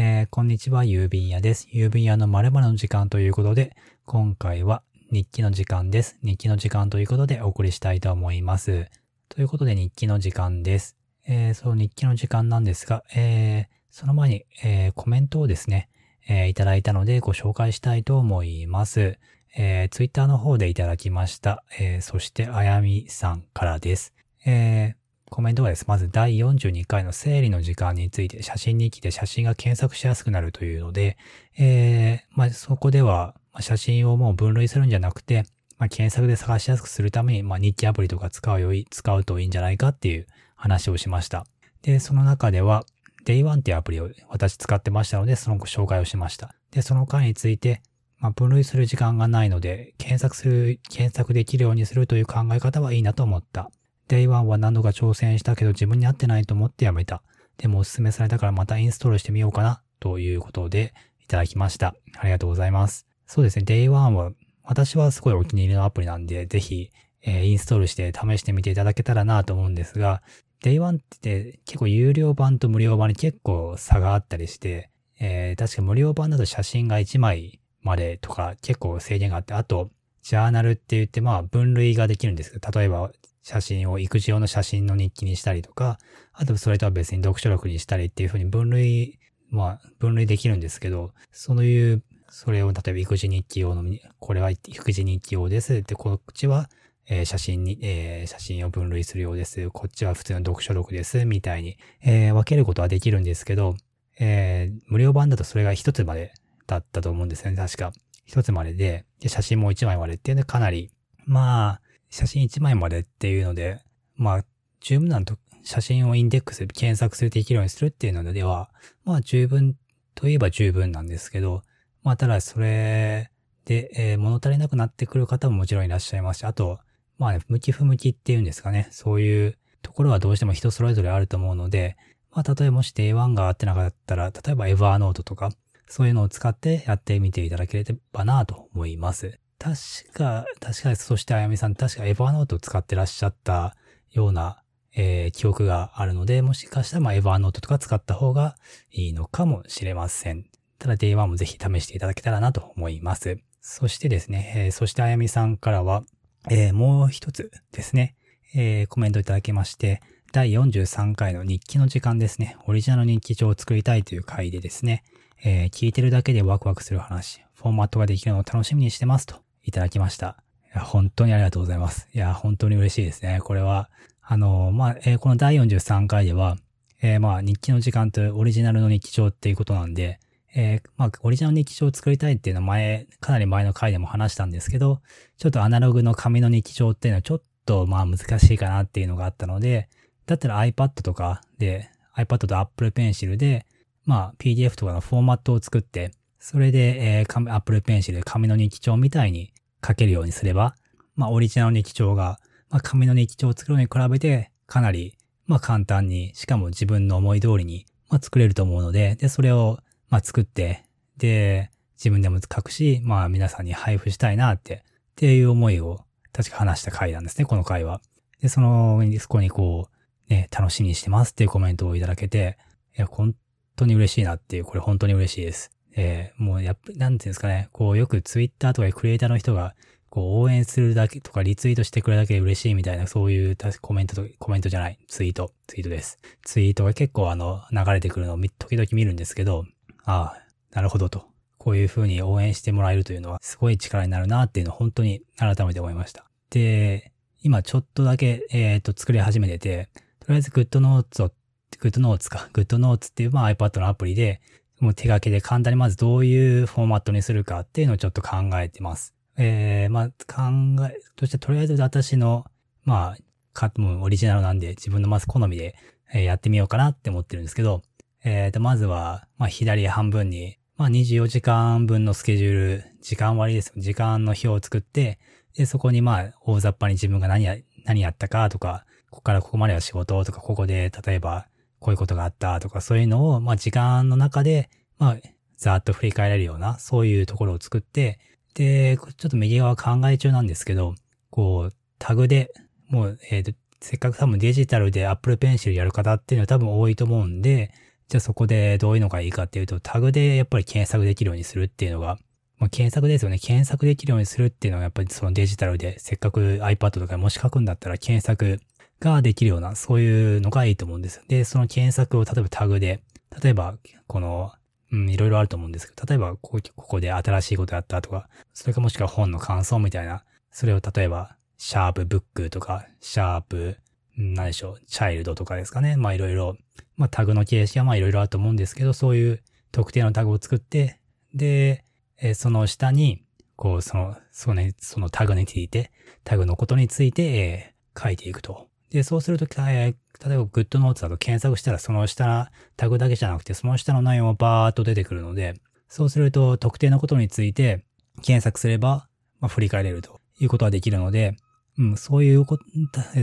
えー、こんにちは、郵便屋です。郵便屋の〇〇の時間ということで、今回は日記の時間です。日記の時間ということでお送りしたいと思います。ということで日記の時間です。えー、その日記の時間なんですが、えー、その前に、えー、コメントをですね、えー、いただいたのでご紹介したいと思います。えー、ツイッターの方でいただきました。えー、そして、あやみさんからです。えー、コメントはです。まず第42回の整理の時間について写真日記で写真が検索しやすくなるというので、えー、まあ、そこでは写真をもう分類するんじゃなくて、まあ、検索で探しやすくするために、まあ、日記アプリとか使うよい、使うといいんじゃないかっていう話をしました。で、その中では、Day1 っていうアプリを私使ってましたので、その紹介をしました。で、その回について、まあ、分類する時間がないので、検索する、検索できるようにするという考え方はいいなと思った。Day1 は何度か挑戦したけど自分に合ってないと思ってやめた。でもおすすめされたからまたインストールしてみようかな、ということでいただきました。ありがとうございます。そうですね、Day1 は私はすごいお気に入りのアプリなんで、ぜひ、えー、インストールして試してみていただけたらなと思うんですが、Day1 って結構有料版と無料版に結構差があったりして、えー、確か無料版だと写真が1枚までとか結構制限があって、あと、ジャーナルって言ってまあ分類ができるんですけど、例えば写真を育児用の写真の日記にしたりとか、あとそれとは別に読書録にしたりっていう風に分類、まあ分類できるんですけど、そういう、それを例えば育児日記用の、これは育児日記用です。で、こっちは、えー、写真に、えー、写真を分類するようです。こっちは普通の読書録です。みたいに、えー、分けることはできるんですけど、え無料版だとそれが一つまでだったと思うんですよね。確か。一つまでで、で、写真も一枚までっていうのでかなり、まあ、写真1枚までっていうので、まあ、十分なと、写真をインデックス、検索するできるようにするっていうのでは、まあ十分といえば十分なんですけど、まあただそれで、えー、物足りなくなってくる方ももちろんいらっしゃいますし、あと、まあね、向き不向きっていうんですかね、そういうところはどうしても人それぞれあると思うので、まあ例えばもし Day1 が合ってなかったら、例えば Evernote とか、そういうのを使ってやってみていただければなと思います。確か、確かそしてあやみさん、確かエヴァノートを使ってらっしゃったような、えー、記憶があるので、もしかしたらまあエヴァノートとか使った方がいいのかもしれません。ただ Day1 もぜひ試していただけたらなと思います。そしてですね、えー、そしてあやみさんからは、えー、もう一つですね、えー、コメントいただきまして、第43回の日記の時間ですね、オリジナル日記帳を作りたいという回でですね、えー、聞いてるだけでワクワクする話、フォーマットができるのを楽しみにしてますといただきました。いや、本当にありがとうございます。いや、本当に嬉しいですね。これは、あの、まあ、えー、この第43回では、えー、まあ、日記の時間とオリジナルの日記帳っていうことなんで、えー、まあ、オリジナル日記帳を作りたいっていうのは前、かなり前の回でも話したんですけど、ちょっとアナログの紙の日記帳っていうのはちょっとまあ難しいかなっていうのがあったので、だったら iPad とかで、iPad と Apple Pencil で、まあ PDF とかのフォーマットを作って、それで、えー、Apple Pencil で紙の日記帳みたいに書けるようにすれば、まあ、オリジナルの日記帳が、まあ、紙の日記帳を作るのに比べて、かなり、まあ、簡単に、しかも自分の思い通りに、まあ、作れると思うので、で、それを、まあ、作って、で、自分でも書くし、まあ、皆さんに配布したいなって、っていう思いを、確か話した回なんですね、この回は。で、その、そこにこう、ね、楽しみにしてますっていうコメントをいただけて、いや、本当に嬉しいなっていう、これ本当に嬉しいです。えー、もうやっぱ、なんていうんですかね、こうよくツイッターとかクリエイターの人が、こう応援するだけとかリツイートしてくれるだけで嬉しいみたいな、そういうコメントと、コメントじゃない、ツイート、ツイートです。ツイートが結構あの、流れてくるのを時々見るんですけど、ああ、なるほどと。こういう風に応援してもらえるというのはすごい力になるなっていうのを本当に改めて思いました。で、今ちょっとだけ、えっ、と、作り始めてて、とりあえず GoodNotes を、GoodNotes か、GoodNotes っていうまあ iPad のアプリで、もう手書きで簡単にまずどういうフォーマットにするかっていうのをちょっと考えてます。えー、まあ、考え、としてとりあえず私の、まあ、か、もうオリジナルなんで自分のまず好みで、えー、やってみようかなって思ってるんですけど、えーと、まずは、まあ、左半分に、まあ、24時間分のスケジュール、時間割です。時間の表を作って、で、そこにまあ、大雑把に自分が何や、何やったかとか、ここからここまでは仕事とか、ここで、例えば、こういうことがあったとか、そういうのを、まあ時間の中で、まあ、ざーっと振り返れるような、そういうところを作って、で、ちょっと右側考え中なんですけど、こう、タグで、もう、えっ、ー、と、せっかく多分デジタルで Apple Pencil やる方っていうのは多分多いと思うんで、じゃあそこでどういうのがいいかっていうと、タグでやっぱり検索できるようにするっていうのが、まあ、検索ですよね。検索できるようにするっていうのはやっぱりそのデジタルでせっかく iPad とかもし書くんだったら検索ができるような、そういうのがいいと思うんです。で、その検索を例えばタグで、例えばこの、うん、いろいろあると思うんですけど、例えばこここで新しいことやったとか、それかもしくは本の感想みたいな、それを例えば、シャープブックとか、シャープ、何でしょう、チャイルドとかですかね。まあいろいろ、まあタグの形式はまあいろいろあると思うんですけど、そういう特定のタグを作って、で、え、その下に、こう、その、そのね、そのタグについて、タグのことについて、えー、書いていくと。で、そうすると、えー、例えば GoodNotes だと検索したらその下、タグだけじゃなくて、その下の内容もバーっと出てくるので、そうすると特定のことについて検索すれば、まあ、振り返れるということができるので、うん、そういうこ、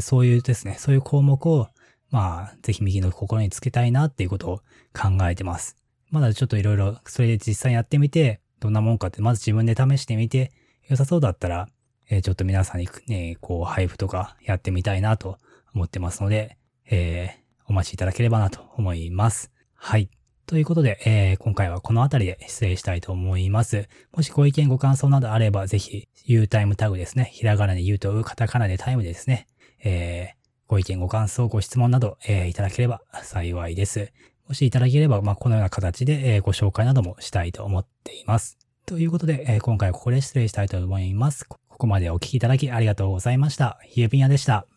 そういうですね、そういう項目を、まあ、ぜひ右の心につけたいなっていうことを考えてます。まだちょっといろいろ、それで実際やってみて、どんなもんかって、まず自分で試してみて、良さそうだったら、えー、ちょっと皆さんにね、こう、配布とかやってみたいなと思ってますので、えー、お待ちいただければなと思います。はい。ということで、えー、今回はこの辺りで失礼したいと思います。もしご意見ご感想などあれば、ぜひ、U タイムタグですね。ひらがなで U とう、カタカナでタイムでですね。えー、ご意見ご感想、ご質問など、えー、いただければ幸いです。もしいただければ、まあ、このような形で、えー、ご紹介などもしたいと思っています。ということで、えー、今回はここで失礼したいと思います。ここまでお聞きいただきありがとうございました。ひえびんやでした。